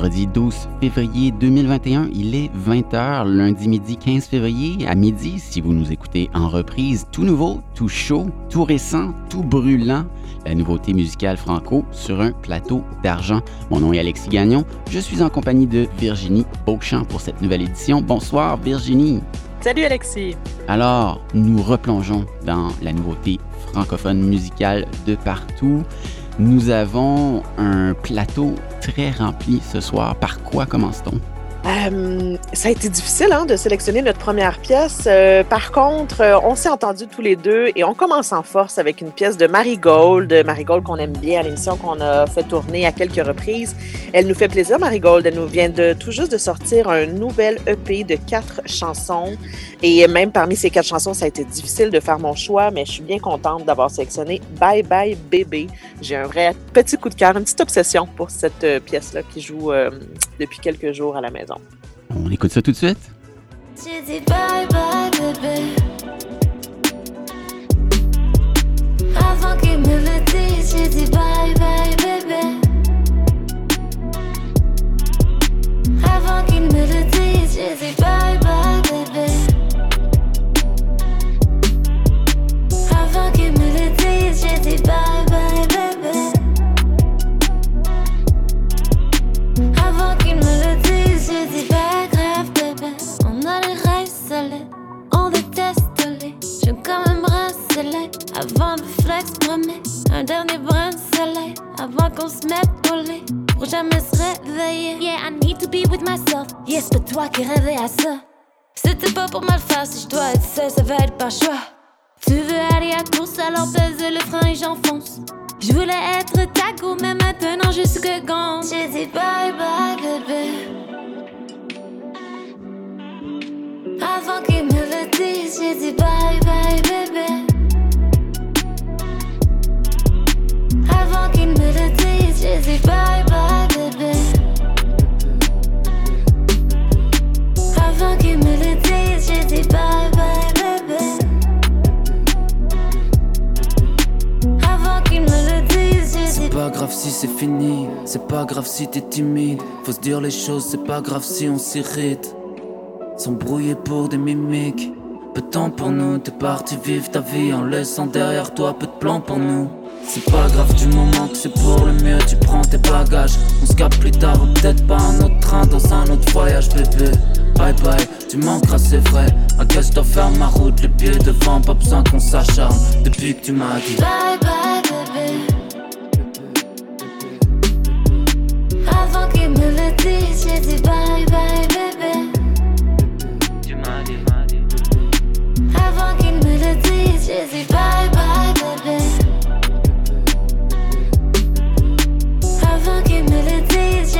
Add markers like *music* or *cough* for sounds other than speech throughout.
vendredi 12 février 2021. Il est 20h, lundi midi 15 février à midi, si vous nous écoutez en reprise. Tout nouveau, tout chaud, tout récent, tout brûlant. La nouveauté musicale franco sur un plateau d'argent. Mon nom est Alexis Gagnon. Je suis en compagnie de Virginie Beauchamp pour cette nouvelle édition. Bonsoir Virginie. Salut Alexis. Alors, nous replongeons dans la nouveauté francophone musicale de partout. Nous avons un plateau très rempli ce soir. Par quoi commence-t-on? Euh, ça a été difficile hein, de sélectionner notre première pièce. Euh, par contre, euh, on s'est entendus tous les deux et on commence en force avec une pièce de Marigold. Marigold qu'on aime bien à l'émission qu'on a fait tourner à quelques reprises. Elle nous fait plaisir, Marigold. Elle nous vient de tout juste de sortir un nouvel EP de quatre chansons. Et même parmi ces quatre chansons, ça a été difficile de faire mon choix, mais je suis bien contente d'avoir sélectionné Bye Bye Bébé. J'ai un vrai petit coup de cœur, une petite obsession pour cette pièce-là qui joue depuis quelques jours à la maison. On écoute ça tout de suite? J'ai bye bye. Avant qu'il me le dise, dit bye bye. Avant qu'il me le dise, dit bye bye. Avant qu'il me le dise, j'ai bye bye bébé. Avant qu'il me le dise, j'ai dit pas Avant le flex, promets un dernier brin de soleil. Avant qu'on se mette au lit, pour jamais se réveiller. Yeah, I need to be with myself. Yes, c'est toi qui rêvais à ça. C'était pas pour mal faire, si je dois être seul, ça va être par choix. Tu veux aller à course, alors pèse le frein et j'enfonce. Je voulais être ta go, mais maintenant je suis que gant. J'ai dit bye bye bébé. Avant qu'il me le dise, j'ai dit bye bye bébé. Avant qu'il me le dise, j'ai dit bye bye bébé. Avant qu'il me le dise, j'ai dit bye bye bébé. Avant qu'il me le dise, j'ai dit C'est pas grave si c'est fini, c'est pas grave si t'es timide. Faut se dire les choses, c'est pas grave si on s'irrite. S'embrouiller pour des mimiques. Peu de temps pour nous, t'es parti vivre ta vie en laissant derrière toi peu de plans pour nous. C'est pas grave du moment que c'est pour le mieux, tu prends tes bagages. On se capte plus tard ou peut-être pas un autre train dans un autre voyage, bébé. Bye bye, tu manqueras, c'est vrai. I guess dois faire ma route, les pieds devant, pas besoin qu'on s'acharne. Depuis que tu m'as dit. Bye bye bébé. Avant qu'il me le dise, j'ai dit bye bye bébé. Tu m'as dit. Avant qu'il me le dise, j'ai dit bye bye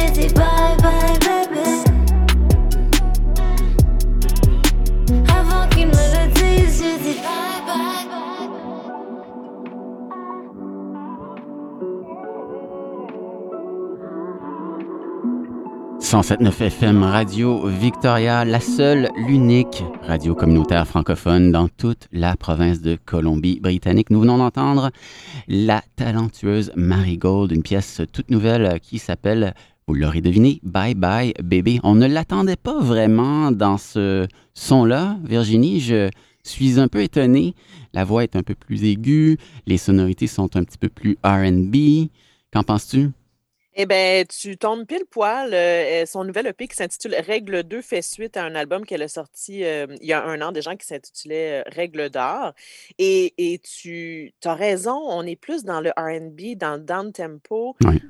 Avant me bye bye. 107.9 FM Radio Victoria, la seule, l'unique radio communautaire francophone dans toute la province de Colombie-Britannique. Nous venons d'entendre la talentueuse Marigold, une pièce toute nouvelle qui s'appelle, vous l'aurez deviné, Bye Bye Bébé. On ne l'attendait pas vraiment dans ce son-là, Virginie. Je suis un peu étonné. La voix est un peu plus aiguë, les sonorités sont un petit peu plus RB. Qu'en penses-tu? Eh bien, tu tombes pile poil. euh, son nouvel EP qui s'intitule Règle 2 fait suite à un album qu'elle a sorti euh, il y a un an déjà qui s'intitulait euh, Règle d'or. Et, et tu as raison, on est plus dans le RB, dans le down tempo. Oui.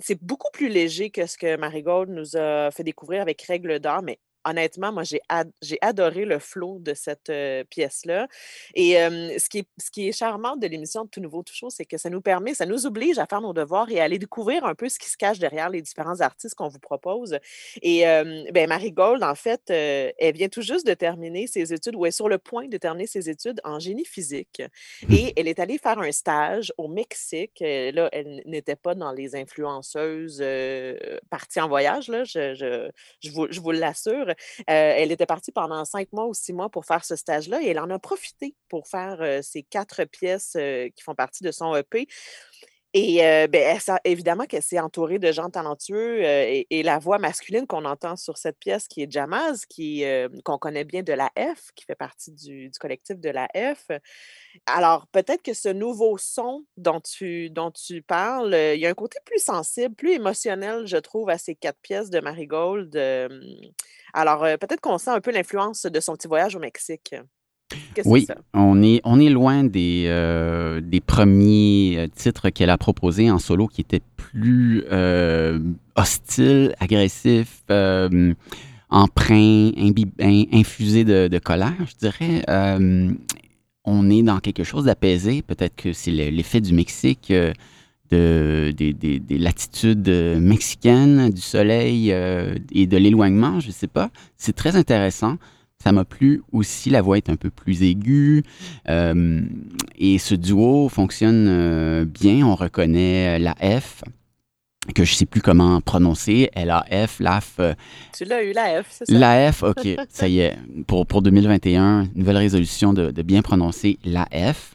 C'est beaucoup plus léger que ce que Marigold nous a fait découvrir avec Règle d'or, mais honnêtement, moi, j'ai ad- j'ai adoré le flow de cette euh, pièce-là. Et euh, ce, qui est, ce qui est charmant de l'émission de Tout Nouveau, Tout Chaud, c'est que ça nous permet, ça nous oblige à faire nos devoirs et à aller découvrir un peu ce qui se cache derrière les différents artistes qu'on vous propose. Et euh, ben, Marie Gold, en fait, euh, elle vient tout juste de terminer ses études, ou est sur le point de terminer ses études en génie physique. Et elle est allée faire un stage au Mexique. Euh, Là, elle n'était pas dans les influenceuses parties en voyage, là, je, je, je vous, je vous l'assure. Euh, elle était partie pendant cinq mois ou six mois pour faire ce stage-là et elle en a profité pour faire euh, ces quatre pièces euh, qui font partie de son EP. Et euh, ben, évidemment qu'elle s'est entourée de gens talentueux et, la voix masculine qu'on entend sur cette pièce qui est Jamaz, qui, qu'on connaît bien de la F, qui fait partie du, du collectif de la F. Alors, peut-être que ce nouveau son dont tu, dont tu parles, il y a un côté plus sensible, plus émotionnel, je trouve, à ces quatre pièces de Marigold. Alors, peut-être qu'on sent un peu l'influence de son petit voyage au Mexique. Oui, on est, on est loin des, euh, des premiers euh, titres qu'elle a proposés en solo qui étaient plus euh, hostiles, agressifs, euh, empreints, infusés de, colère, je dirais. on est dans quelque chose d'apaisé. Peut-être que c'est l'effet du Mexique. De, des, des, latitudes mexicaines, du soleil et de l'éloignement, je ne sais pas. C'est très intéressant. Ça m'a plu aussi, la voix est un peu plus aiguë. Euh, et ce duo fonctionne euh, bien. On reconnaît la F, que je ne sais plus comment prononcer. L-A-F, LAF. Euh, tu l'as eu, la F, c'est ça? La F, OK. *laughs* ça y est. Pour, pour 2021, nouvelle résolution de, de bien prononcer la F.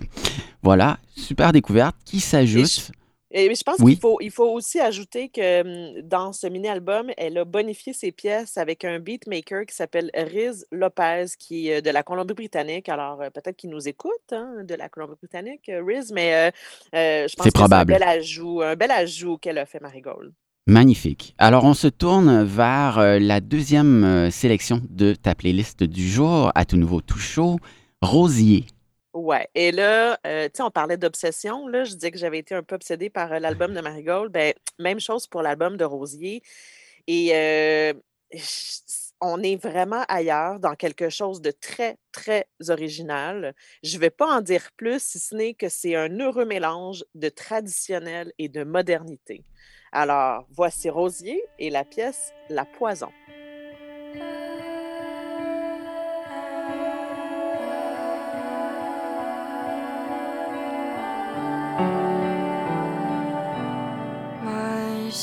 Voilà, super découverte qui s'ajoute. Et je pense qu'il faut, il faut aussi ajouter que hum, dans ce mini-album, elle a bonifié ses pièces avec un beatmaker qui s'appelle Riz Lopez, qui est de la Colombie-Britannique. Alors, euh, peut-être qu'il nous écoute hein, de la Colombie-Britannique, euh, Riz, mais euh, je pense que c'est un bel ajout, un bel ajout qu'elle a fait, Marigold. Magnifique. Alors, on se tourne vers la deuxième sélection de ta playlist du jour, à tout nouveau tout chaud, Rosier. Ouais. Et là, euh, tu sais, on parlait d'obsession. Là, je disais que j'avais été un peu obsédée par euh, l'album de Marigold. Ben, même chose pour l'album de Rosier. Et euh, on est vraiment ailleurs dans quelque chose de très, très original. Je ne vais pas en dire plus, si ce n'est que c'est un heureux mélange de traditionnel et de modernité. Alors, voici Rosier et la pièce La Poison.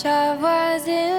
wish I was in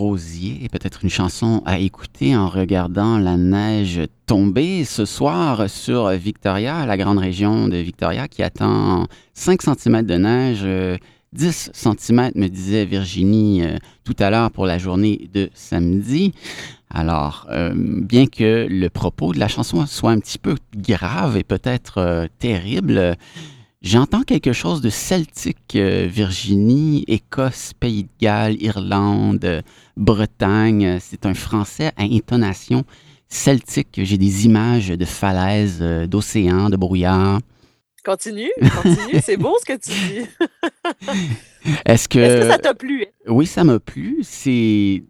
Rosier, peut-être une chanson à écouter en regardant la neige tomber ce soir sur Victoria, la grande région de Victoria qui attend 5 cm de neige, 10 cm me disait Virginie euh, tout à l'heure pour la journée de samedi. Alors, euh, bien que le propos de la chanson soit un petit peu grave et peut-être euh, terrible, J'entends quelque chose de celtique, euh, Virginie, Écosse, Pays de Galles, Irlande, Bretagne. C'est un français à intonation celtique. J'ai des images de falaises, euh, d'océans, de brouillard. Continue, *laughs* continue, c'est beau ce que tu dis. *laughs* Est-ce que... Est-ce que ça t'a plu? Oui, ça m'a plu. C'est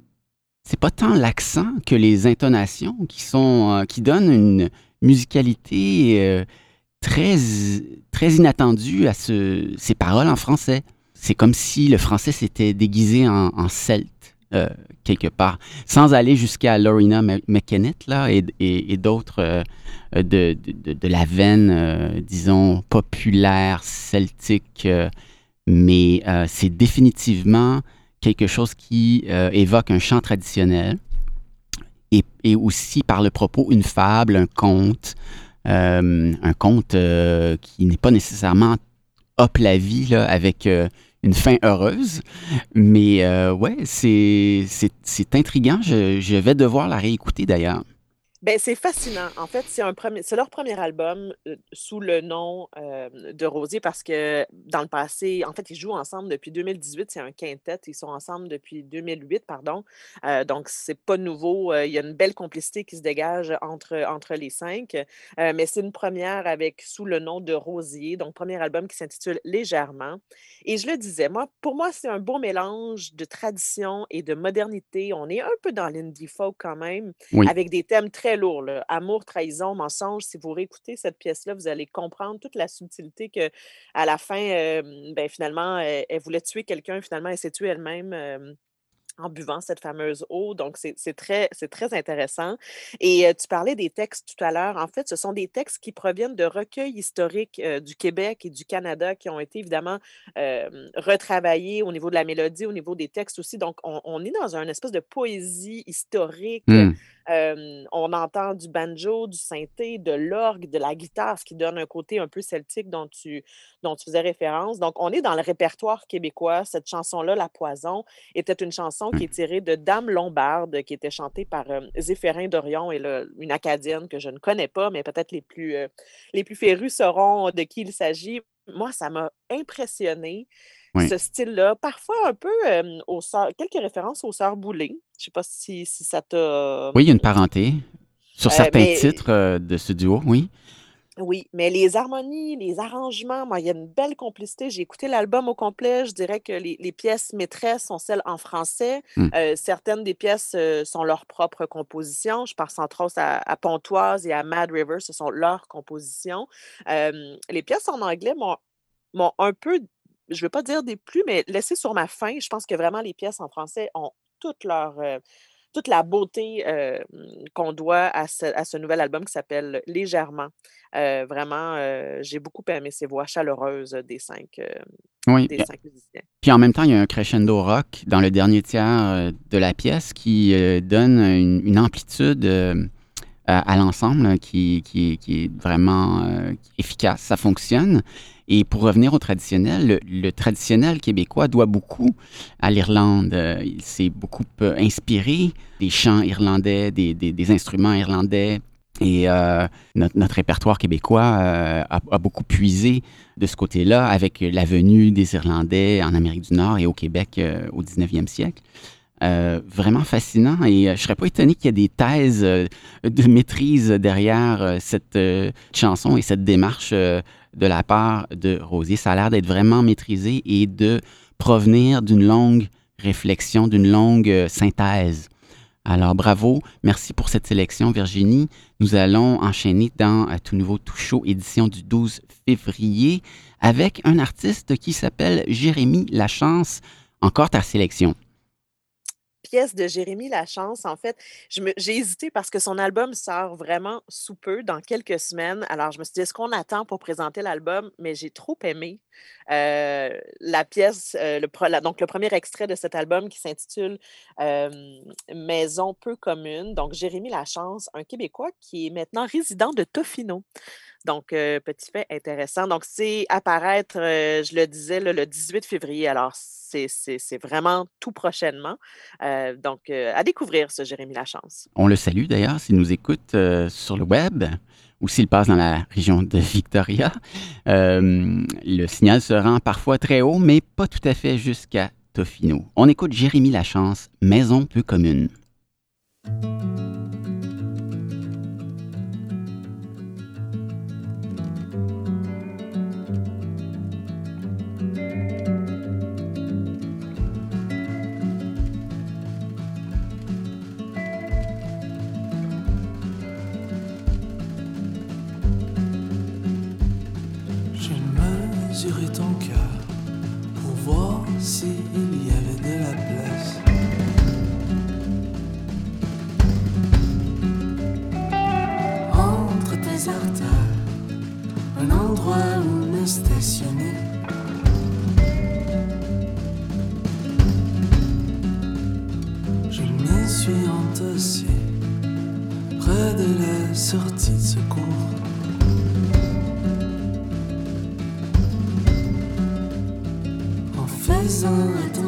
c'est pas tant l'accent que les intonations qui sont euh, qui donnent une musicalité très, très inattendu à ce, ces paroles en français. C'est comme si le français s'était déguisé en, en celte, euh, quelque part, sans aller jusqu'à Lorena McKennett là, et, d'autres euh, de, de, la veine, euh, disons, populaire, celtique. mais c'est définitivement quelque chose qui évoque un chant traditionnel et, aussi par le propos une fable, un conte, un conte euh, qui n'est pas nécessairement hop la vie là, avec euh, une fin heureuse. Mais ouais, c'est intriguant. Je, je, vais devoir la réécouter d'ailleurs. Ben, c'est fascinant. En fait, c'est un premier, c'est leur premier album euh, sous le nom euh, de Rosier parce que dans le passé, en fait, ils jouent ensemble depuis 2018. C'est un quintet. Ils sont ensemble depuis 2008, pardon. Euh, donc, c'est pas nouveau. il y a une belle complicité qui se dégage entre, entre les cinq. mais c'est une première avec sous le nom de Rosier. Donc, premier album qui s'intitule Légèrement. Et je le disais, moi, pour moi, c'est un beau mélange de tradition et de modernité. On est un peu dans l'indie folk quand même, avec des thèmes très lourd. Amour, trahison, mensonge. Si vous réécoutez cette pièce-là, vous allez comprendre toute la subtilité que, à la fin, ben, finalement, elle, voulait tuer quelqu'un. Finalement, elle s'est tuée elle-même en buvant cette fameuse eau. Donc, c'est très, très intéressant. Et tu parlais des textes tout à l'heure. En fait, ce sont des textes qui proviennent de recueils historiques du Québec et du Canada qui ont été évidemment retravaillés au niveau de la mélodie, au niveau des textes aussi. Donc, on, est dans un espèce de poésie historique. Mmh. On entend du banjo, du synthé, de l'orgue, de la guitare, ce qui donne un côté un peu celtique dont tu, dont tu faisais référence. Donc, on est dans le répertoire québécois. Cette chanson-là, La Poison, était une chanson qui est tirée de Dame Lombarde, qui était chantée par euh, Zéphérin Dorion et une Acadienne que je ne connais pas, mais peut-être les plus, euh, les plus férus sauront de qui il s'agit. Moi, ça m'a Ce style-là, parfois un peu euh, aux quelques références aux Sœurs Boulay. Je ne sais pas si, si ça t'a. Oui, il y a une parenté sur certains titres de ce duo, oui. Oui, mais les harmonies, les arrangements, moi, il y a une belle complicité. J'ai écouté l'album au complet. Je dirais que les, pièces maîtresses sont celles en français. Mmh. Euh, certaines des pièces euh, sont leurs propres compositions. Je pense entre autres à, Pontoise et à Mad River. Ce sont leurs compositions. les pièces en anglais m'ont un peu, je ne veux pas dire des plus, mais laissé sur ma faim. Je pense que vraiment les pièces en français ont toutes leurs, euh, toute la beauté qu'on doit à ce, nouvel album qui s'appelle Légèrement. vraiment, j'ai beaucoup aimé ces voix chaleureuses des cinq, oui. des cinq musiciens. Puis en même temps, il y a un crescendo rock dans le dernier tiers de la pièce qui donne une, amplitude à, l'ensemble qui, qui, qui, est vraiment efficace. Ça fonctionne. Et pour revenir au traditionnel, le, traditionnel québécois doit beaucoup à l'Irlande. Euh, il s'est beaucoup euh, inspiré des chants irlandais, des, instruments irlandais. Et euh, notre, répertoire québécois a, beaucoup puisé de ce côté-là avec la venue des Irlandais en Amérique du Nord et au Québec au 19e siècle. vraiment fascinant et je serais pas étonné qu'il y ait des thèses de maîtrise derrière cette chanson et cette démarche de la part de Rosier. Ça a l'air d'être vraiment maîtrisé et de provenir d'une longue réflexion, d'une longue euh, synthèse. Alors bravo, merci pour cette sélection Virginie. Nous allons enchaîner dans euh, Tout Nouveau Tout Chaud, édition du 12 février, avec un artiste qui s'appelle Jérémy Lachance. Encore ta sélection. Pièce de Jérémy Lachance. En fait, j'ai hésité parce que son album sort vraiment sous peu, dans quelques semaines. Alors, je me suis dit, est-ce qu'on attend pour présenter l'album? Mais j'ai trop aimé euh, la pièce, euh, donc le premier extrait de cet album qui s'intitule euh, Maison peu commune. Donc, Jérémy Lachance, un Québécois qui est maintenant résident de Tofino. Donc, euh, petit fait intéressant. Donc, c'est apparaître, euh, je le disais, le 18 février. Alors, c'est vraiment tout prochainement. Euh, donc, à découvrir ce Jérémy Lachance. On le salue d'ailleurs s'il nous écoute sur le web ou s'il passe dans la région de Victoria. Le signal se rend parfois très haut, mais pas tout à fait jusqu'à Tofino. On écoute Jérémy Lachance, Maison peu commune. En faisant attention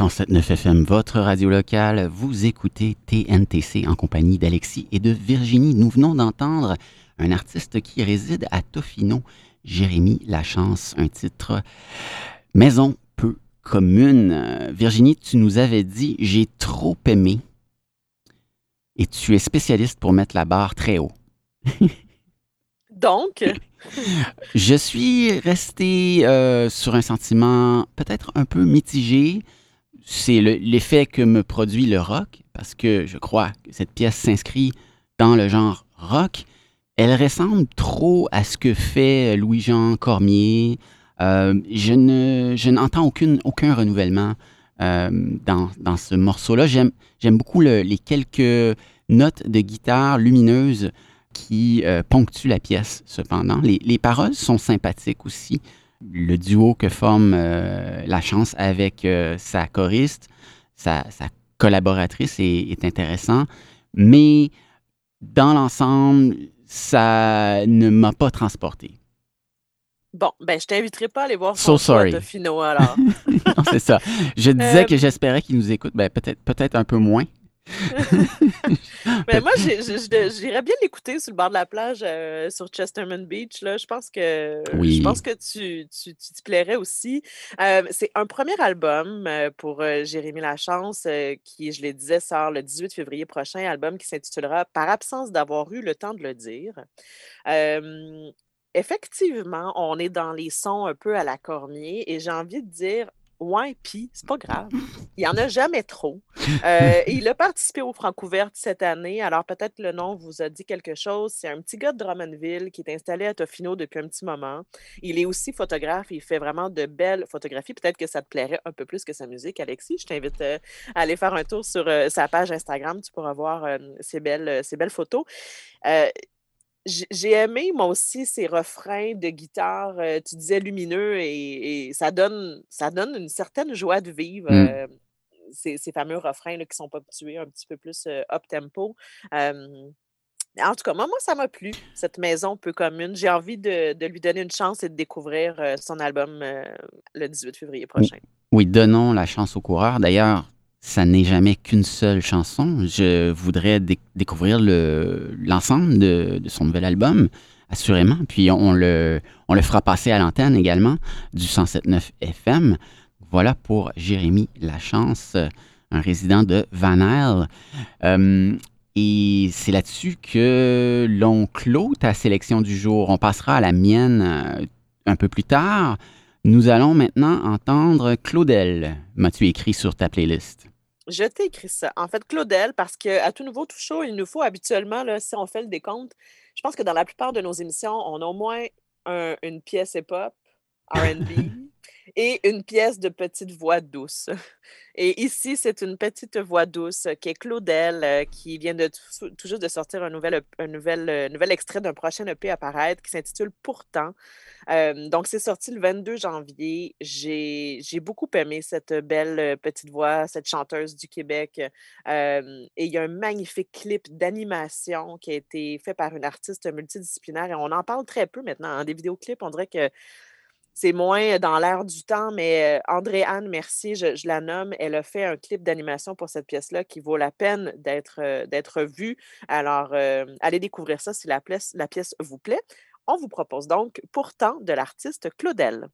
107.9 FM, votre radio locale. Vous écoutez TNTC en compagnie d'Alexis et de Virginie. Nous venons d'entendre un artiste qui réside à Tofino, Jérémy Lachance, un titre Maison peu commune. Virginie, tu nous avais dit J'ai trop aimé. Et tu es spécialiste pour mettre la barre très haut. *laughs* Donc, Je suis resté euh, sur un sentiment peut-être un peu mitigé. C'est le- l'effet que me produit le rock, parce que je crois que cette pièce s'inscrit dans le genre rock. Elle ressemble trop à ce que fait Louis-Jean Cormier. Euh, je ne, je n'entends aucun renouvellement euh, dans, ce morceau-là. J'aime, j'aime beaucoup le- les quelques notes de guitare lumineuses qui euh, ponctuent la pièce, cependant. Les paroles sont sympathiques aussi. Le duo que forme euh, la chance avec euh, sa choriste, sa, sa collaboratrice est, est intéressant. Mais dans l'ensemble, ça ne m'a pas transporté. Bon, ben, je t'inviterai pas à aller voir So sorry. Tofino, alors. *laughs* Non, c'est ça. Je disais Euh, que j'espérais qu'il nous écoute, ben, peut-être peut-être un peu moins. *laughs* Mais moi, j'irais bien l'écouter sur le bord de la plage euh, sur Chesterman Beach. Là. Je pense que Oui. je pense que tu, tu, tu t'y plairais aussi. Euh, c'est un premier album euh, pour Jérémy Lachance qui, je le disais, sort le 18 février prochain, album qui s'intitulera Par absence d'avoir eu le temps de le dire. Euh, effectivement, on est dans les sons un peu à la Cormier et j'ai envie de dire Ouais, pis, c'est pas grave. *laughs* Il n'y en a jamais trop. Euh, il a participé au Francouverte cette année, alors peut-être le nom vous a dit quelque chose. C'est un petit gars de Drummondville qui est installé à Tofino depuis un petit moment. Il est aussi photographe, il fait vraiment de belles photographies. Peut-être que ça te plairait un peu plus que sa musique, Alexis. Je t'invite euh, à aller faire un tour sur euh, sa page Instagram, tu pourras voir ses, belles, ses belles photos. J'ai aimé, moi aussi, ces refrains de guitare, euh, tu disais lumineux, et, et ça, donne, ça donne une certaine joie de vivre. Mm. euh, ces, ces fameux refrains là, qui sont ponctués un petit peu plus euh, up-tempo. En tout cas, moi, moi ça m'a plu, cette maison peu commune. J'ai envie de, de lui donner une chance et de découvrir son album le 18 février prochain. Oui, donnons la chance au coureur. D'ailleurs, ça n'est jamais qu'une seule chanson. Je voudrais dé- découvrir le- l'ensemble de, son nouvel album, assurément. Puis on le, fera passer à l'antenne également du 107.9 FM. Voilà pour Jérémy Lachance, un résident de Van. Euh, et c'est là-dessus que l'on clôt ta sélection du jour. On passera à la mienne euh, un peu plus tard. Nous allons maintenant entendre Claudel. M'as-tu écrit sur ta playlist? Je t'ai écrit ça. En fait, Claudel, parce qu'à tout nouveau, tout chaud, il nous faut habituellement, là, si on fait le décompte, je pense que dans la plupart de nos émissions, on a au moins un- une pièce hip-hop, RB, et une pièce de petite voix douce. Et ici, c'est une petite voix douce qui est Claudel, euh, qui vient de tout, juste de sortir un nouvel, EP un nouvel, euh, nouvel extrait d'un prochain EP à paraître qui s'intitule Pourtant. Euh, donc, c'est sorti le 22 janvier. J'ai j'ai beaucoup aimé cette belle euh, petite voix, cette chanteuse du Québec. Euh, et il y a un magnifique clip d'animation qui a été fait par une artiste multidisciplinaire. Et on en parle très peu maintenant. En des vidéoclips, on dirait que c'est moins dans l'air du temps, mais André-Anne Mercier, je, la nomme, elle a fait un clip d'animation pour cette pièce-là qui vaut la peine d'être vue. Alors, allez découvrir ça si la pièce vous plaît. On vous propose donc Pourtant de l'artiste Claudel.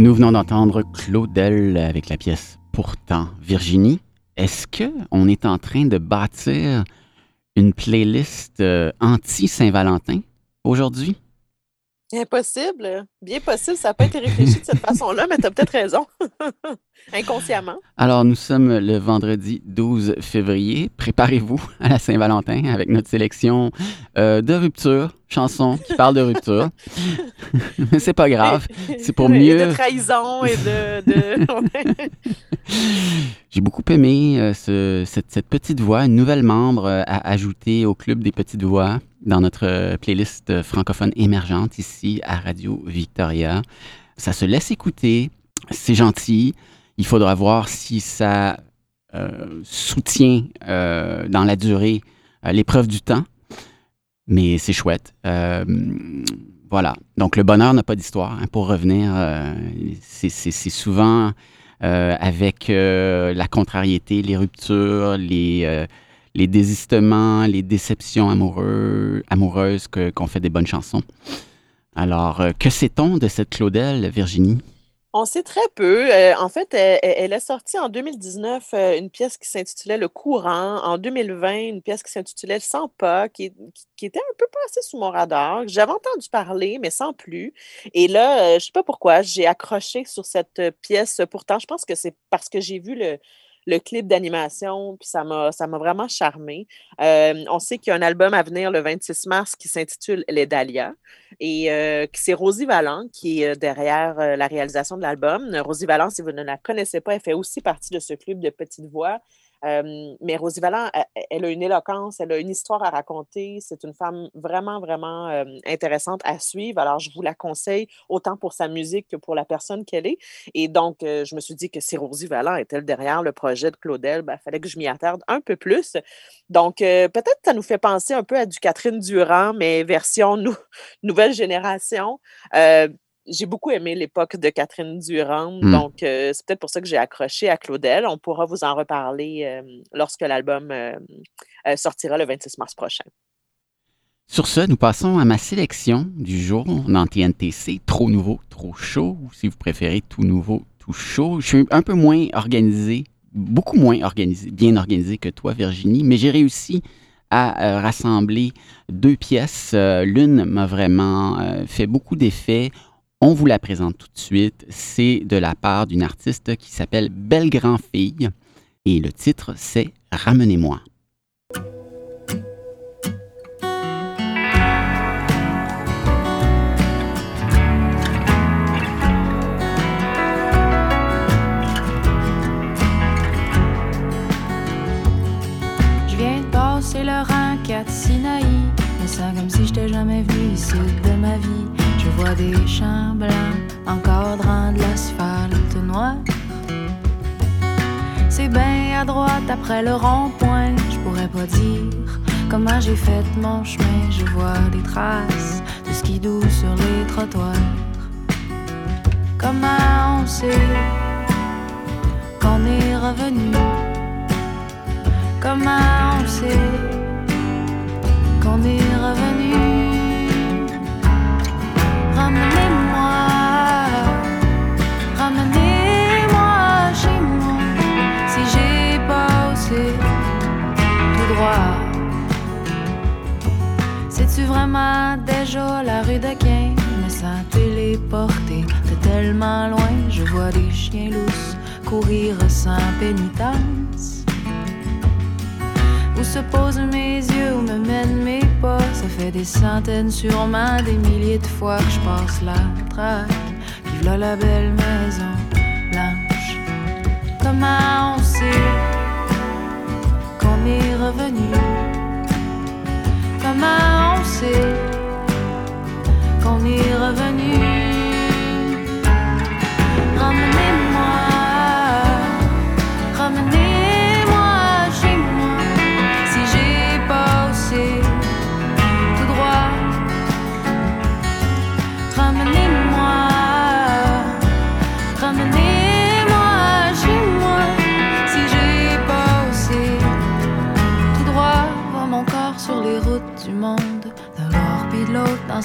Nous venons d'entendre Claudel avec la pièce Pourtant. Virginie, est-ce que on est en train de bâtir une playlist euh, anti-Saint-Valentin aujourd'hui? Impossible. Bien possible. Ça n'a pas été réfléchi de cette *laughs* façon-là, mais tu as peut-être raison. *laughs* Inconsciemment. Alors, nous sommes le vendredi 12 février. Préparez-vous à la Saint-Valentin avec notre sélection euh, de rupture, chansons qui parlent de rupture. *laughs* mais c'est pas grave. C'est pour Et mieux. de trahison et de. de- *laughs* J'ai beaucoup aimé euh, ce- cette, cette petite voix, une nouvelle membre euh, à ajouter au club des petites voix dans notre euh, playlist francophone émergente ici à Radio Victoria. Ça se laisse écouter, c'est gentil. Il faudra voir si ça euh, soutient euh, dans la durée euh, l'épreuve du temps. Mais c'est chouette. Voilà. Donc, le bonheur n'a pas d'histoire. hein, pour revenir, c'est- souvent avec la contrariété, les ruptures, les, désistements, les déceptions amoureuses qu'on fait des bonnes chansons. Alors, que sait-on de cette Claudel, Virginie? On sait très peu. Euh, en fait, elle, a sorti en 2019 euh, une pièce qui s'intitulait Le Courant. En 2020, une pièce qui s'intitulait Sans pas, qui, était un peu passée sous mon radar. J'avais entendu parler, mais sans plus. Et là, euh, je ne sais pas pourquoi, j'ai accroché sur cette pièce. Pourtant, je pense que c'est parce que j'ai vu le, le clip d'animation, puis ça m'a, ça m'a vraiment charmé. Euh, on sait qu'il y a un album à venir le 26 mars qui s'intitule Les Dahlias. Et euh, c'est Rosie Vallant qui est euh, derrière la réalisation de l'album. Rosie Vallant, si vous ne la connaissez pas, elle fait aussi partie de ce club de petites voix. Mais Rosie Vallant, elle, elle a une éloquence, elle a une histoire à raconter. C'est une femme vraiment, vraiment intéressante à suivre. Alors, je vous la conseille autant pour sa musique que pour la personne qu'elle est. Et donc, euh, je me suis dit que si Rosie Vallant est-elle derrière le projet de Claudel, il fallait que je m'y attarde un peu plus. Donc, euh, peut-être que ça nous fait penser un peu à du Catherine Durand, mais version nou- *laughs* nouvelle génération. J'ai beaucoup aimé l'époque de Catherine Durand, Mm. donc euh, c'est peut-être pour ça que j'ai accroché à Claudel. On pourra vous en reparler euh, lorsque l'album euh, sortira le 26 mars prochain. Sur ce, nous passons à ma sélection du jour dans TNTC. Trop nouveau, trop chaud, ou si vous préférez, tout nouveau, tout chaud. Je suis un peu moins organisé, beaucoup moins organisé, bien organisé que toi, Virginie, mais j'ai réussi à rassembler deux pièces. L'une m'a vraiment fait beaucoup d'effets. On vous la présente tout de suite. C'est de la part d'une artiste qui s'appelle Belle Grand Fille. Et le titre, c'est Ramenez-moi. Je viens de passer le rang 4 Sinaï. Me sens comme si j'étais jamais venu ici de ma vie. Je vois des champs blancs encadrant de l'asphalte noir. C'est bien à droite après le rond-point. Je pourrais pas dire comment j'ai fait mon chemin. Je vois des traces de ski doux sur les trottoirs. Comment on sait qu'on est revenu? Comment on sait qu'on est C'est-tu vraiment déjà la rue de Quin? Me sens téléporté de tellement loin. Je vois des chiens lousses courir sans pénitence. Où se posent mes yeux, où me mènent mes pas Ça fait des centaines, sûrement des milliers de fois que je passe la traque Vive là la belle maison blanche Comment on sait qu'on est revenu? On sait qu'on est revenu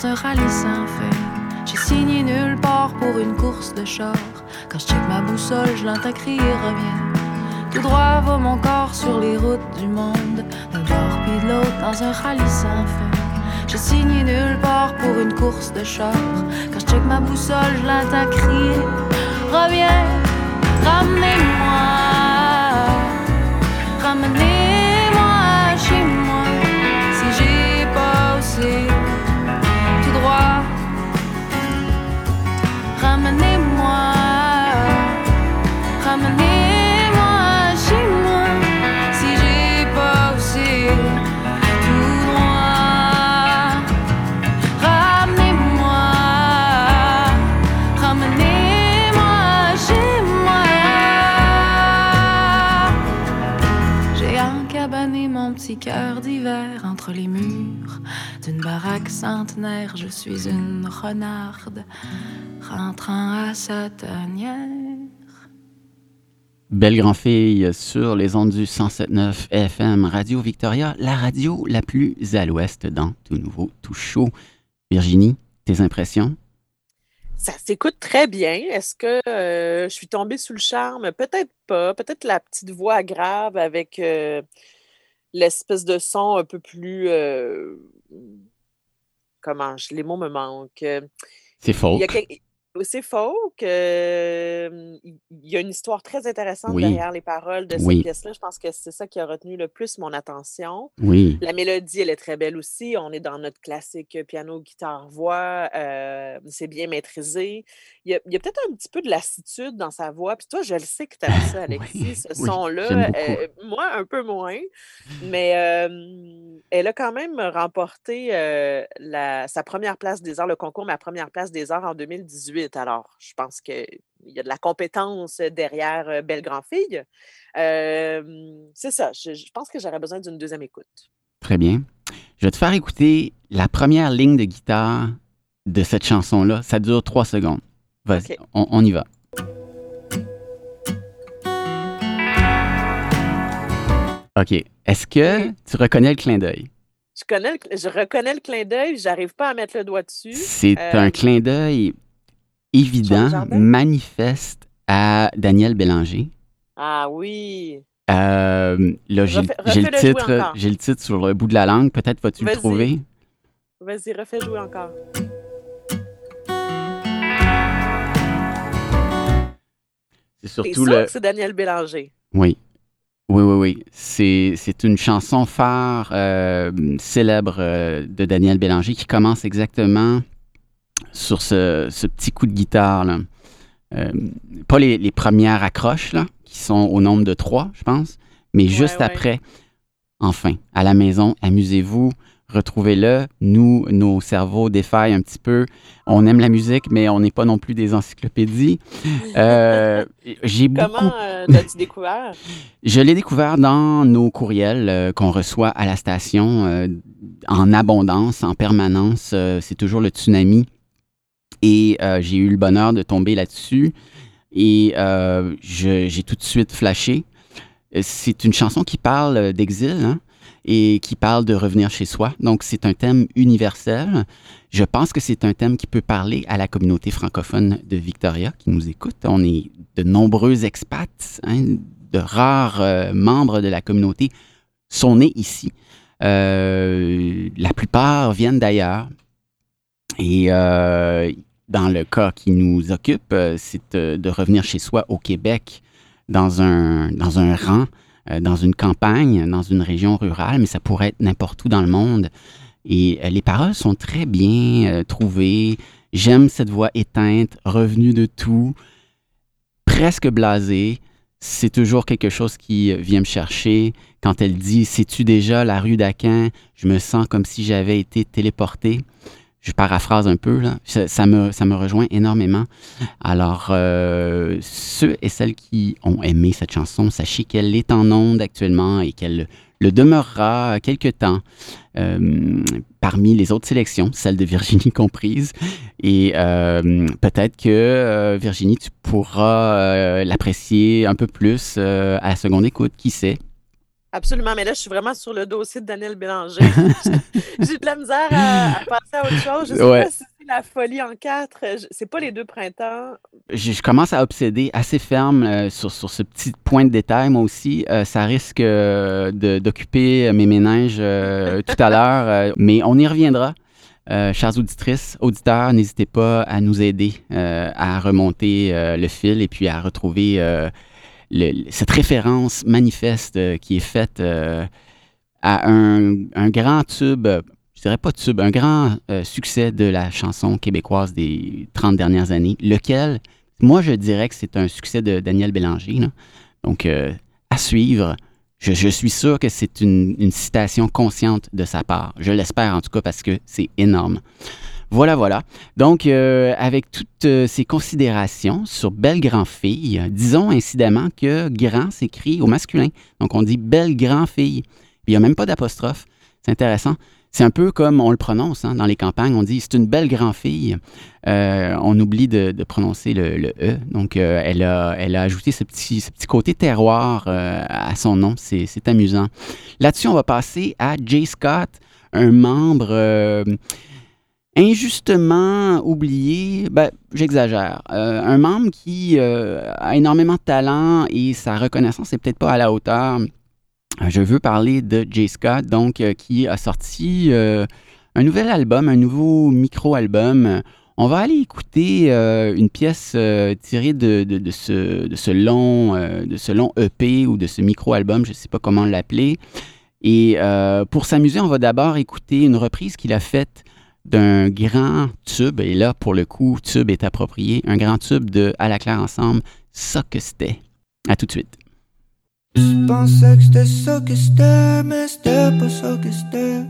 un rallye sans fin. J'ai signé nulle part pour une course de char. Quand je check ma boussole, je l'entends reviens. Tout droit va mon corps sur les routes du monde, d'un bord puis l'autre dans un rallye sans fin. J'ai signé nulle part pour une course de char. Quand je check ma boussole, je l'entends Reviens, ramenez-moi, ramenez-moi ramenez-moi, ramenez-moi chez moi. Si j'ai passé tout droit, ramenez-moi, ramenez-moi chez moi. J'ai encabané mon petit cœur les murs d'une baraque centenaire. Je suis une renarde rentrant à sa tanière. Belle grand fille sur les ondes du 107.9 FM Radio Victoria, la radio la plus à l'ouest dans tout nouveau, tout chaud. Virginie, tes impressions? Ça s'écoute très bien. Est-ce que euh, je suis tombée sous le charme? Peut-être pas. Peut-être la petite voix grave avec euh, l'espèce de son un peu plus. euh, comment? je- Les mots me manquent. C'est faux. Il y a quel- C'est faux qu'il y a une histoire très intéressante Oui. derrière les paroles de cette Oui. pièce-là. Je pense que c'est ça qui a retenu le plus mon attention. Oui, La mélodie, elle est très belle aussi. On est dans notre classique piano, guitare, voix. euh, c'est bien maîtrisé. Il y a, il peut-être un petit peu de lassitude dans sa voix. Puis toi, je le sais que tu aimes ça, *laughs* Alexis, ce son-là. Euh, moi, un peu moins. Mais elle a quand même remporté euh, la- sa première place des arts, le concours Ma première place des arts en 2018. Alors, je pense qu'il y a de la compétence derrière euh, Belle Grand-Fille. Euh, c'est ça. Je, je pense que j'aurais besoin d'une deuxième écoute. très bien. Je vais te faire écouter la première ligne de guitare de cette chanson-là. Ça dure trois secondes. Vas-y, on, on y va. OK. Est-ce que tu reconnais le clin d'œil? Je, connais le cl- je reconnais le clin d'œil, j'arrive pas à mettre le doigt dessus. C'est Euh, un clin d'œil évident, manifeste à Daniel Bélanger. Ah oui. Euh, là, j'ai le titre, j'ai le titre sur le bout de la langue. Peut-être vas-tu le trouver? Vas-y, refais jouer encore. C'est surtout le. c'est Daniel Bélanger? Oui. Oui, oui, oui. C'est, c'est une chanson phare euh, célèbre euh, de Daniel Bélanger qui commence exactement sur ce, ce petit coup de guitare. Là. Euh, pas les, les premières accroches, là, qui sont au nombre de trois, je pense, mais juste ouais. après. Enfin, à la maison, amusez-vous, retrouvez-le. Nous, nos cerveaux défaillent un petit peu. On aime la musique, mais on n'est pas non plus des encyclopédies. *laughs* Euh, j'ai beaucoup Comment euh, l'as-tu découvert? *laughs* je l'ai découvert dans nos courriels euh, qu'on reçoit à la station euh, en abondance, en permanence. Euh, c'est toujours le tsunami. Et euh, j'ai eu le bonheur de tomber là-dessus. Et euh, j'ai tout de suite flashé. C'est une chanson qui parle euh, d'exil hein, et qui parle de revenir chez soi. Donc, c'est un thème universel. Je pense que c'est un thème qui peut parler à la communauté francophone de Victoria qui nous écoute. On est de nombreux expats, hein, de rares membres de la communauté sont nés ici. La plupart viennent d'ailleurs. Et euh, dans le cas qui nous occupe, euh, c'est euh, de revenir chez soi au Québec dans un, dans un rang, dans une campagne, dans une région rurale, mais ça pourrait être n'importe où dans le monde. Et les paroles sont très bien trouvées. J'aime cette voix éteinte, revenue de tout, presque blasée. C'est toujours quelque chose qui vient me chercher. Quand elle dit Sais-tu déjà la rue d'Aquin Je me sens comme si j'avais été téléporté. Je paraphrase un peu, là. Ça, me, ça me rejoint énormément. Alors, euh, ceux et celles qui ont aimé cette chanson, sachez qu'elle est en onde actuellement et qu'elle le demeurera quelque temps euh, parmi les autres sélections, celle de Virginie comprise. Et euh, peut-être que, Virginie, tu pourras l'apprécier un peu plus à la seconde écoute, qui sait? Absolument, mais là, je suis vraiment sur le dossier de Daniel Bélanger. *laughs* J'ai de la misère à, à passer à autre chose. Je sais Ouais. pas si c'est la folie en quatre. C'est pas les deux printemps. Je, je commence à obséder assez ferme euh, sur, sur ce petit point de détail, moi aussi. Euh, ça risque euh, d'occuper mes méninges euh, *laughs* tout à l'heure, mais on y reviendra. Euh, chères auditrices, auditeurs, n'hésitez pas à nous aider euh, à remonter euh, le fil et puis à retrouver cette référence manifeste euh, qui est faite euh, à un, grand tube, je dirais pas tube, un grand euh, succès de la chanson québécoise des 30 dernières années, lequel, moi, je dirais que c'est un succès de Daniel Bélanger. Donc, à suivre. Je, suis sûr que c'est une citation consciente de sa part. Je l'espère en tout cas parce que c'est énorme. Voilà, voilà. Donc, euh, avec toutes euh, ces considérations sur belle grand-fille, disons incidemment que grand s'écrit au masculin. Donc, on dit belle grand-fille. Il n'y a même pas d'apostrophe. C'est intéressant. C'est un peu comme on le prononce hein, dans les campagnes. On dit c'est une belle grand-fille. Euh, on oublie de, prononcer le, E. Donc, elle, a, ajouté ce petit, côté terroir à son nom. C'est amusant. Là-dessus, on va passer à Jay Scott, un membre injustement oublié. Ben, j'exagère. Euh, un membre qui euh, a énormément de talent et sa reconnaissance n'est peut-être pas à la hauteur. Je veux parler de Jay Scott, donc, euh, qui a sorti un nouvel album, un nouveau micro-album. On va aller écouter une pièce tirée de, de- ce, de, ce long, de ce long EP ou de ce micro-album, je ne sais pas comment l'appeler. Et pour s'amuser, on va d'abord écouter une reprise qu'il a faite d'un grand tube, et là, pour le coup, tube est approprié, un grand tube de À la claire ensemble, ça que c'était. À tout de suite. Je pensais que c'était ça que c'était, mais c'était pas ça que c'était.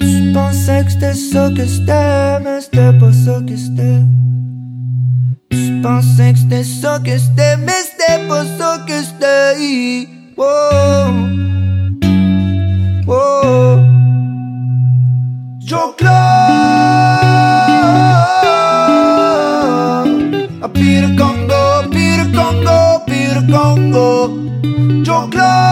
Je pensais que c'était ça que c'était, mais c'était pas ça que c'était. Je pensais que c'était ça que c'était, mais c'était pas ça que c'était. Wow. Wow. Clark. A Peter Congo, Peter Congo, Peter Congo. Clark.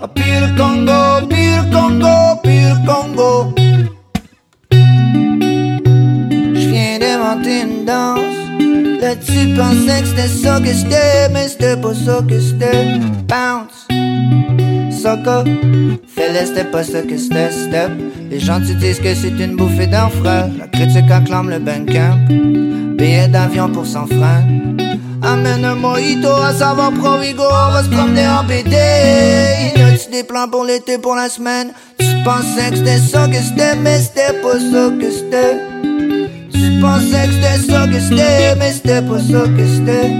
A Peter Congo, Peter Congo, Peter Congo. Je viens d'inventer une danse. Tu pensais que c'était ça que c'était, mais c'était pas ça que. Bounce. Soccer, fais-le, c'était pas ça que c'était, step. Les gens te disent que c'est une bouffée d'air frais. La critique acclame le Bandcamp. Billet d'avion pour San Fran. Amène un mojito à savoir Provigo, on va se promener en BD. Y a-tu des plans pour l'été, pour la semaine? Tu pensais que c'était ça que c'était, mais c'était pas ça que. Pensais que c'était ça que c'était, mais c'était pas ça que c'était.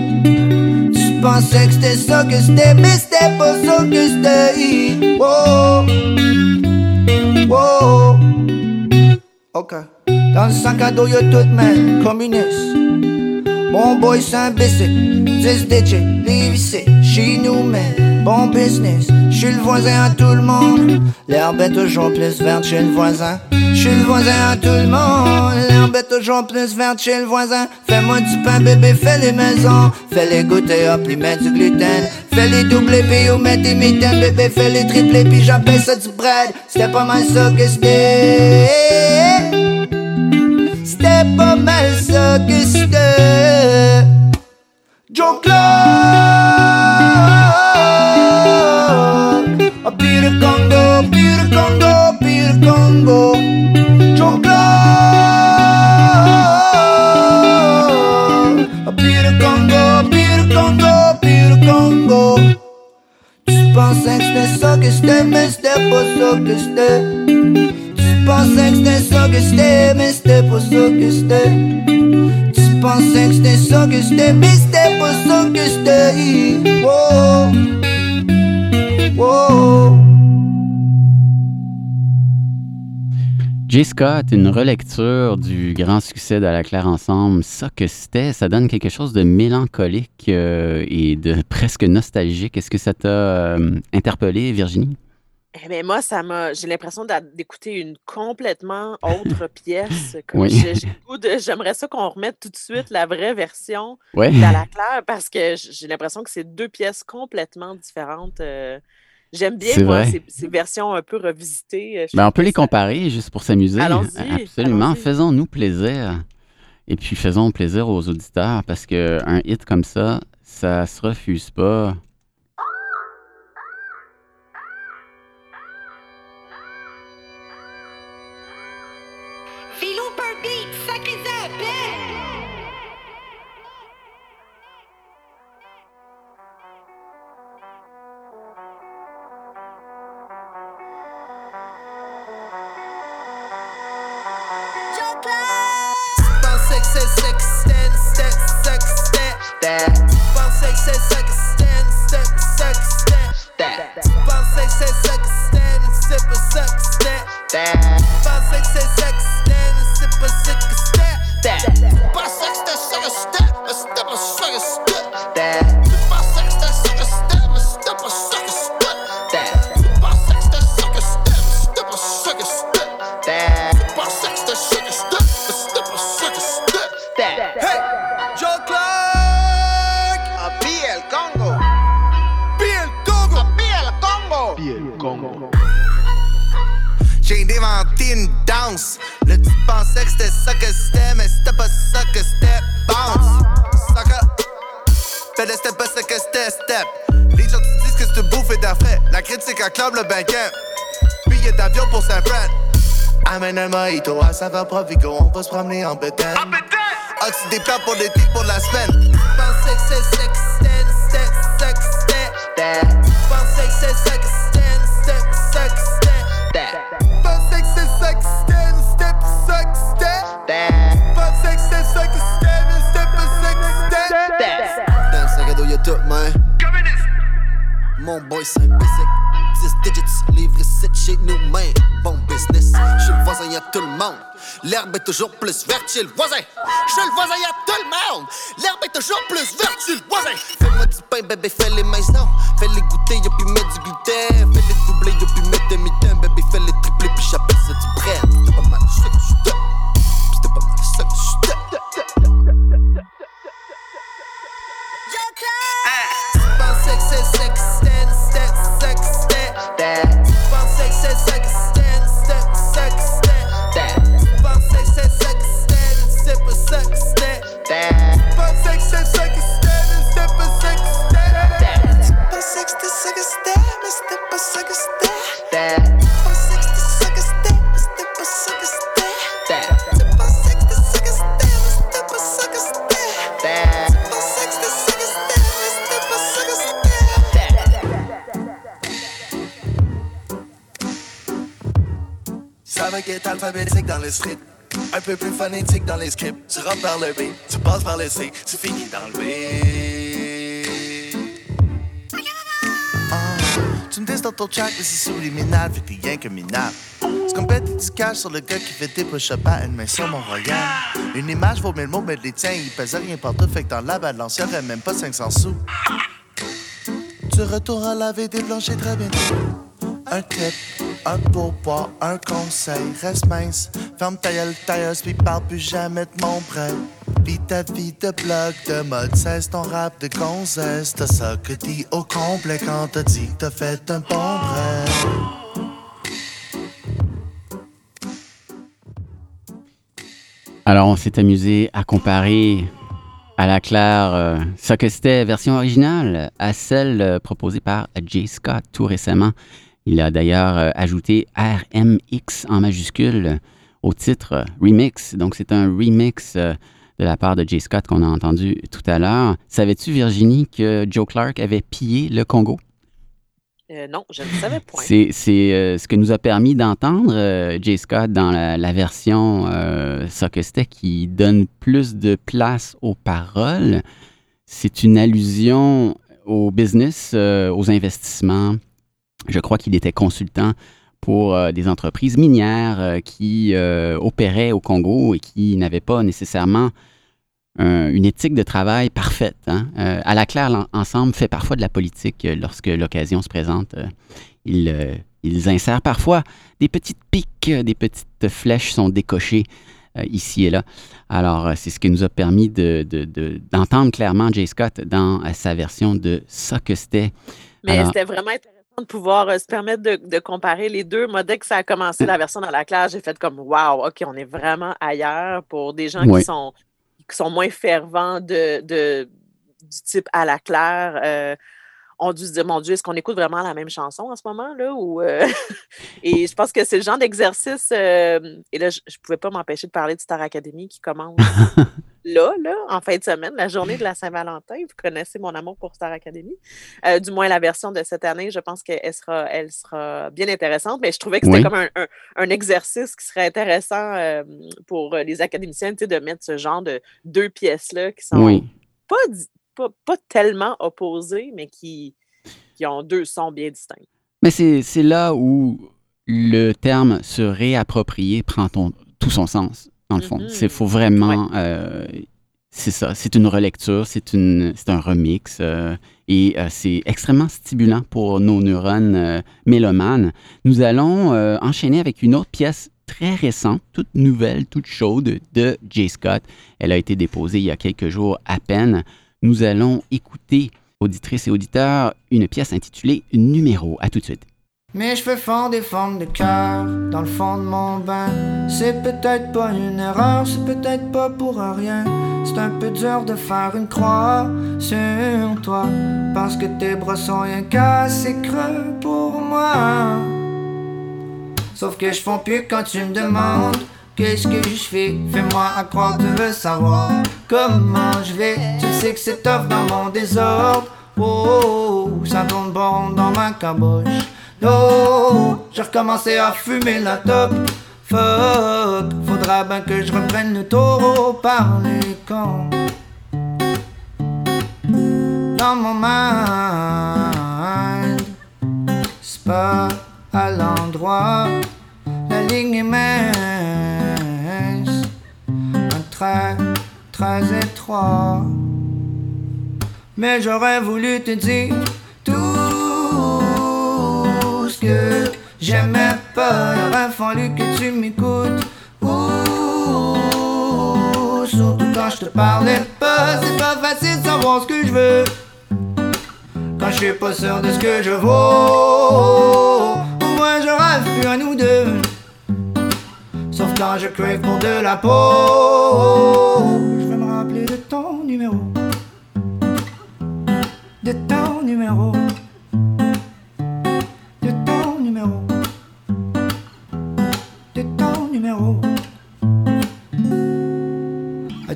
Tu pensais que c'était ça que c'était, mais c'était pas ça que c'était. Wow. Wow. Ok. Dans le sac à dos, y'a tout, man. Communiste. Mon boy, c'est un bicycle. 10 DJ, les vissés. Chez nous, man. Bon business. J'suis le voisin à tout le monde. L'herbe est toujours plus verte chez le voisin. J'suis le voisin à tout le monde. L'herbe est toujours plus verte chez le voisin. Fais-moi du pain, bébé, fais les maisons. Fais les goûter, hop, lui mettre du gluten. Fais les doubler, puis ou mettre des mitaines. Bébé, fais les tripler, puis j'appelle ça du bread. C'était pas mal ça que c'était. C'était pas mal ça que c'était. Joe Clark. A Peter Congo, Peter Congo, Peter Congo. Joe Clark. A Peter Congo, Peter Congo, Peter Congo. Tu pensais que c'était ça que c'était, mais c'était pas ça que c'était. Tu pensais que c'était ça que c'était, mais c'était pas ça que c'était. Pensais que c'était ça que mais c'était pas ça que. Wow. Jay Scott, une relecture du grand succès de la Claire Ensemble, ça que c'était, ça donne quelque chose de mélancolique euh, et de *laughs* presque nostalgique. Est-ce que ça t'a euh, interpellé, Virginie? Eh bien, moi, ça m'a. J'ai l'impression d'écouter une complètement *laughs* autre pièce. Comme Oui. J'aimerais ça qu'on remette tout de suite la vraie version Ouais. la claire parce que j'ai l'impression que c'est deux pièces complètement différentes. euh, J'aime bien, moi, ces, ces versions un peu revisitées. euh, Ben, on peut les ça- comparer juste pour s'amuser. Absolument. Faisons-nous plaisir. Et puis faisons plaisir aux auditeurs parce qu'un hit comme ça, ça se refuse pas. À saveur Provigo, on va se promener en bétail. Oxy des plats pour l'été pour la semaine. Pensais que c'est sex, sex, sex, que c'est sex, sex, sex. Pensais que c'est sex, step, sex, que c'est sex, step, sex, stand. Dans le sac à dos, y'a tout, man. Mon boy, c'est un basic. 10 digits, livre 7 chez nous. Bon business. Chez le voisin, y'a tout le monde. L'herbe est toujours plus verte chez le voisin. Chez le voisin, y'a tout le monde. L'herbe est toujours plus verte chez le voisin. Fais-moi du pain, bébé, fais les maisons. Fais les goûter, y'a puis mettre du gluten. Fais les doubler, y'a puis mettre des mitaines. Bébé, fais les tripler, puis j'appelle ça du. C'était pas mal, ça pas mal, ça que c'est sex, Stand. Savais qu'être alphabétique dans le street. Un peu plus phonétique dans les scripts. Tu rentres par le B, tu passes par le C, tu finis dans le B. tu me dans ton track, mais c'est subliminal, fait que rien que minable. C'est du cash sur le gars qui fait des push-ups à une main sur mon royal. Une image vaut mille mots, mais les tiens, ils pèsent rien partout, fait que dans la balance, y'aurait même pas 500 sous. Tu retournes à laver des planchers très bientôt. Un tip, un pourboire, un conseil, reste mince. Ferme ta gueule, tailleuse, puis parle plus jamais de mon prêt. Vis ta vie de blog, de mode, cesse ton rap de gonzesse. T'as ça que dis au complet quand t'as dit que t'as fait un bon prêt. Alors, on s'est amusé à comparer à la claire euh, ça que c'était version originale à celle euh, proposée par Jay Scott tout récemment. Il a d'ailleurs euh, ajouté RMX en majuscule au titre euh, remix. Donc, c'est un remix de la part de Jay Scott qu'on a entendu tout à l'heure. Savais-tu, Virginie, que Joe Clark avait pillé le Congo? Euh, non, je ne savais point. C'est euh, ce que nous a permis d'entendre euh, Jay Scott dans la, la version euh, qui donne plus de place aux paroles. C'est une allusion au business, aux investissements. Je crois qu'il était consultant pour euh, des entreprises minières euh, qui euh, opéraient au Congo et qui n'avaient pas nécessairement un- une éthique de travail parfaite. hein. À la claire, ensemble fait parfois de la politique lorsque l'occasion se présente. Ils, ils insèrent parfois des petites piques, des petites flèches sont décochées ici et là. Alors, c'est ce qui nous a permis de- de- de- d'entendre clairement Jay Scott dans sa version de ça que c'était. Mais c'était vraiment intéressant de pouvoir euh, se permettre de, de comparer les deux. Moi, dès que ça a commencé, la version dans la classe, j'ai fait comme Wow, OK, on est vraiment ailleurs pour des gens Oui. qui, sont, qui sont moins fervents de, de- du type à la claire. euh, ont dû se dire, mon Dieu, est-ce qu'on écoute vraiment la même chanson en ce moment? Là, ou, euh, *laughs* et je pense que c'est le genre d'exercice. euh, et là, je ne pouvais pas m'empêcher de parler de Star Academy qui commence *laughs* là, là, en fin de semaine, la journée de la Saint-Valentin. Vous connaissez mon amour pour Star Academy. Euh, du moins, la version de cette année, je pense qu'elle sera, elle sera bien intéressante. Mais je trouvais que c'était Oui. comme un, un- un exercice qui serait intéressant pour les académiciens de mettre ce genre de deux pièces-là qui sont Oui. pas, pas, pas tellement opposées, mais qui, qui ont deux sons bien distincts. Mais c'est là où le terme se réapproprier prend ton- tout son sens, dans le fond. Mhm. Il faut vraiment. euh, c'est ça, c'est une relecture, c'est un remix euh, et euh, c'est extrêmement stimulant pour nos neurones mélomanes. Nous allons enchaîner avec une autre pièce très récente, toute nouvelle, toute chaude de Jay Scott. Elle a été déposée il y a quelques jours à peine. Nous allons écouter, auditrices et auditeurs, une pièce intitulée Numéro. À tout de suite. Mes cheveux font des formes de cœur dans le fond de mon bain. C'est peut-être pas une erreur, c'est peut-être pas pour rien. C'est un peu dur de faire une croix sur toi. Parce que tes bras sont rien qu'assez creux pour moi. Sauf que je fonds plus quand tu me demandes Qu'est-ce que je fais? Fais-moi à croire tu veux savoir Comment je vais. Tu sais que c'est tough dans mon désordre. Oh, ça tourne bon dans ma caboche. Oh, j'ai recommencé à fumer la top. Fuck, faudra bien que je reprenne le taureau par les camps Dans mon mind C'est pas à l'endroit. La ligne est mince Trait très étroit. Mais j'aurais voulu te dire Tout ce que j'aimais pas. Il aurait fallu que tu m'écoutes. Surtout quand je te parlais pas. C'est pas facile de savoir ce que je veux. Quand je suis pas sûr de ce que je vaux. Au moins je rêve plus à nous deux. Sauf quand je crave pour de la peau. Je vais me rappeler de ton numéro. De ton numéro.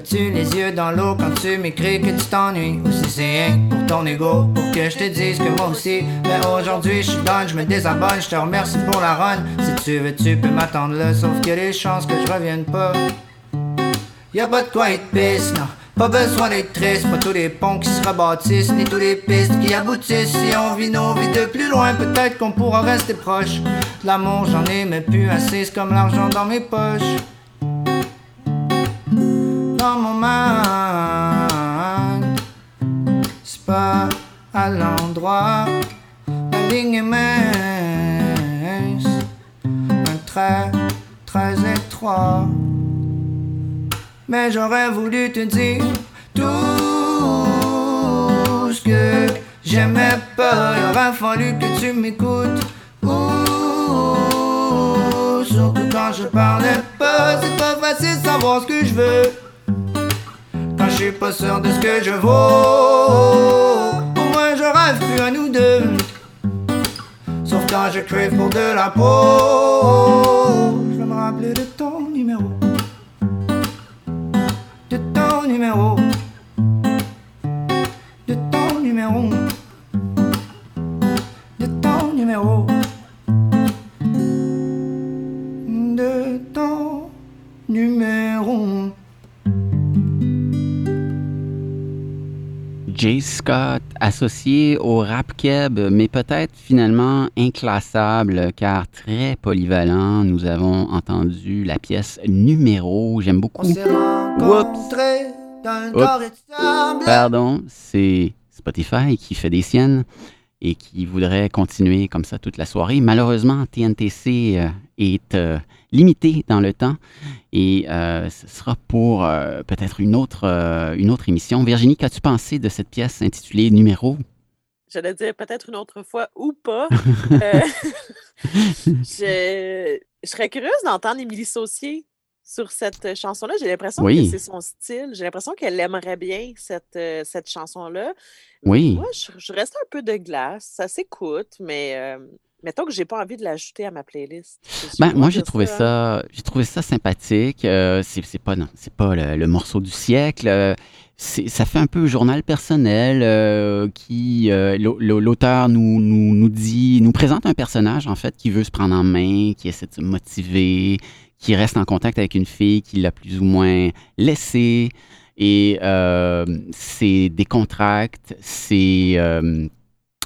As-tu les yeux dans l'eau quand tu m'écris que tu t'ennuies? Ou si c'est rien pour ton ego Pour que je te dise que moi aussi Mais aujourd'hui je suis done, je me désabonne Je te remercie pour la run. Si tu veux tu peux m'attendre là Sauf qu'il y a des chances que je revienne pas. Y'a pas de quoi être pisse, non. Pas besoin d'être triste, pas tous les ponts qui se rebâtissent, ni tous les pistes qui aboutissent. Si on vit nos vies de plus loin, peut-être qu'on pourra rester proche. L'amour, j'en ai, mais plus assez, comme l'argent dans mes poches dans mon mind. C'est pas à l'endroit, la ligne est mince, un trait très étroit. Mais j'aurais voulu te dire tout ce que j'aimais pas. Il aurait fallu que tu m'écoutes. Surtout quand je parlais pas, c'est pas facile de savoir ce que je veux. Je suis pas sûr de ce que je vaux, au moins je rêve plus à nous deux. Sauf quand je crave pour de la peau. Je me rappeler de Scott, associé au rap keb, mais peut-être finalement inclassable car très polyvalent. Nous avons entendu la pièce numéro. J'aime beaucoup. Oups. Pardon, c'est Spotify qui fait des siennes et qui voudrait continuer comme ça toute la soirée. Malheureusement, TNTC euh, est euh, limité dans le temps et euh, ce sera pour euh, peut-être une autre, euh, une autre émission. Virginie, qu'as-tu pensé de cette pièce intitulée Numéro? j'allais dire peut-être une autre fois ou pas. *laughs* *laughs* Je, je serais curieuse d'entendre Émilie Saucier sur cette chanson-là. J'ai l'impression que c'est son style. J'ai l'impression qu'elle aimerait bien cette, cette chanson-là. Oui. Moi, je, je reste un peu de glace. Ça s'écoute, mais mettons que j'ai pas envie de l'ajouter à ma playlist. C'est Ben, moi, j'ai trouvé ça. ça, j'ai trouvé ça sympathique. Euh, c'est c'est pas, non, c'est pas le, le morceau du siècle. Euh, c'est- ça fait un peu journal personnel euh, qui euh, l'au- l'au- l'auteur nous, nous, nous dit, nous présente un personnage en fait qui veut se prendre en main, qui essaie de se motiver, qui reste en contact avec une fille qui l'a plus ou moins laissée. Et c'est décontracte, c'est euh,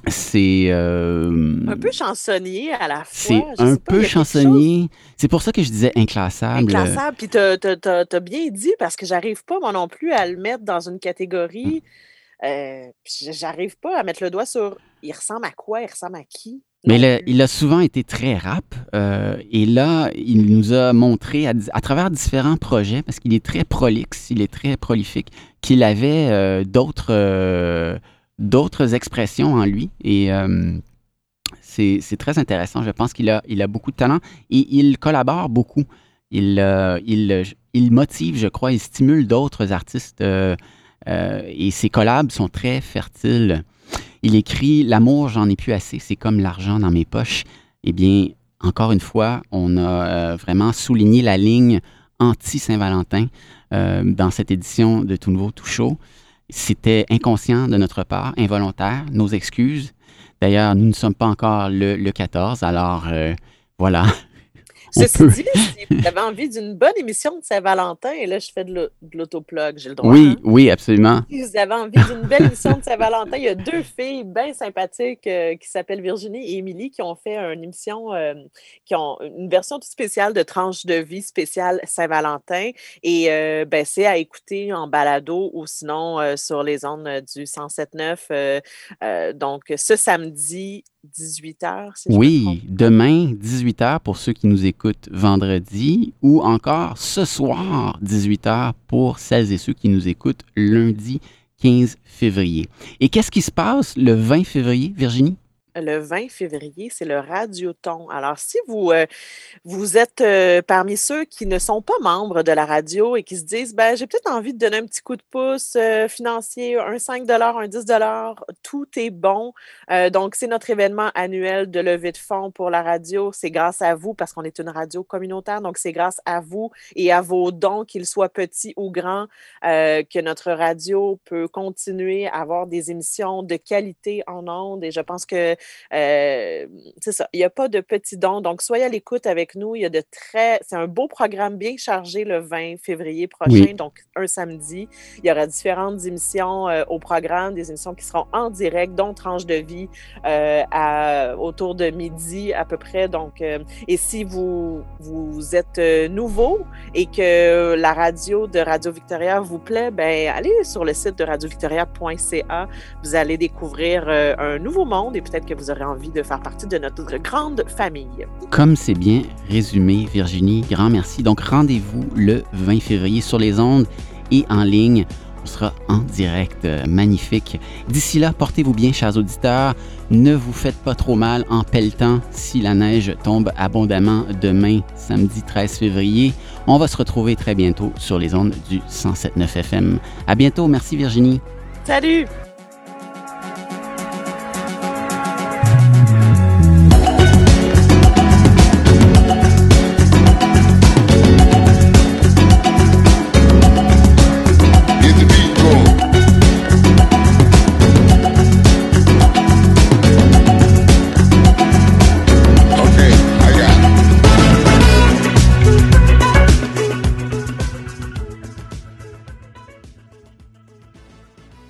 c'est euh, Un peu chansonnier à la fois. c'est un pas, peu chansonnier. C'est pour ça que je disais inclassable. Inclassable. Puis t'as, bien dit parce que j'arrive pas, moi non plus, à le mettre dans une catégorie. Euh, puis j'arrive pas à mettre le doigt sur il ressemble à quoi, il ressemble à qui. Mais il a, souvent été très rap. euh, et là, il nous a montré à, à travers différents projets, parce qu'il est très prolixe, il est très prolifique, qu'il avait euh, d'autres euh, d'autres expressions en lui. Et euh, c'est très intéressant. Je pense qu'il a, beaucoup de talent et il collabore beaucoup. Il, euh, motive, je crois, il stimule d'autres artistes euh, et ses collabs sont très fertiles. Il écrit L'amour, j'en ai plus assez, c'est comme l'argent dans mes poches. Eh bien, encore une fois, on a vraiment souligné la ligne anti-Saint-Valentin dans cette édition de Tout Nouveau, Tout Chaud. C'était inconscient de notre part, involontaire, nos excuses. D'ailleurs, nous ne sommes pas encore le, le 14, alors euh, voilà. On Ceci peut- dit, *laughs* avez envie d'une bonne émission de Saint-Valentin, et là je fais de l'au- de l'autoplug, j'ai le droit. Oui, hein? oui, absolument. Si vous avez envie d'une belle émission de Saint-Valentin, il y a deux filles bien sympathiques euh, qui s'appellent Virginie et Émilie qui ont fait une émission, euh, qui ont une version toute spéciale de tranche de vie spéciale Saint-Valentin. Et euh, ben, c'est à écouter en balado ou sinon sur les ondes du 107.9. euh, euh, donc, ce samedi, 18h, si je me trompe Oui, demain, 18h pour ceux qui nous écoutent vendredi ou encore ce soir, 18h pour celles et ceux qui nous écoutent lundi 15 février. Et qu'est-ce qui se passe le 20 février, Virginie? Le 20 février, c'est le Radioton. Alors, si vous, euh, vous êtes euh, parmi ceux qui ne sont pas membres de la radio et qui se disent, ben, j'ai peut-être envie de donner un petit coup de pouce euh, financier, un 5 un 10 tout est bon. Donc, c'est notre événement annuel de levée de fonds pour la radio. C'est grâce à vous parce qu'on est une radio communautaire. Donc, c'est grâce à vous et à vos dons, qu'ils soient petits ou grands, que notre radio peut continuer à avoir des émissions de qualité en ondes. Et je pense que euh, c'est ça, il n'y a pas de petits dons. Donc, soyez à l'écoute avec nous. Il y a de très. C'est un beau programme bien chargé le 20 février prochain, Oui. donc un samedi. Il y aura différentes émissions euh, au programme, des émissions qui seront en direct, dont Tranche de vie euh, à, autour de midi à peu près. Donc, et si vous, vous êtes nouveau et que la radio de Radio Victoria vous plaît, ben allez sur le site de radiovictoria.ca. Vous allez découvrir un nouveau monde et peut-être que vous aurez envie de faire partie de notre grande famille. Comme c'est bien résumé, Virginie, grand merci. Donc, rendez-vous le 20 février sur les ondes et en ligne. On sera en direct. Magnifique. D'ici là, portez-vous bien, chers auditeurs. Ne vous faites pas trop mal en pelletant si la neige tombe abondamment demain, samedi 13 février. On va se retrouver très bientôt sur les ondes du 107.9 FM. À bientôt. Merci, Virginie. Salut!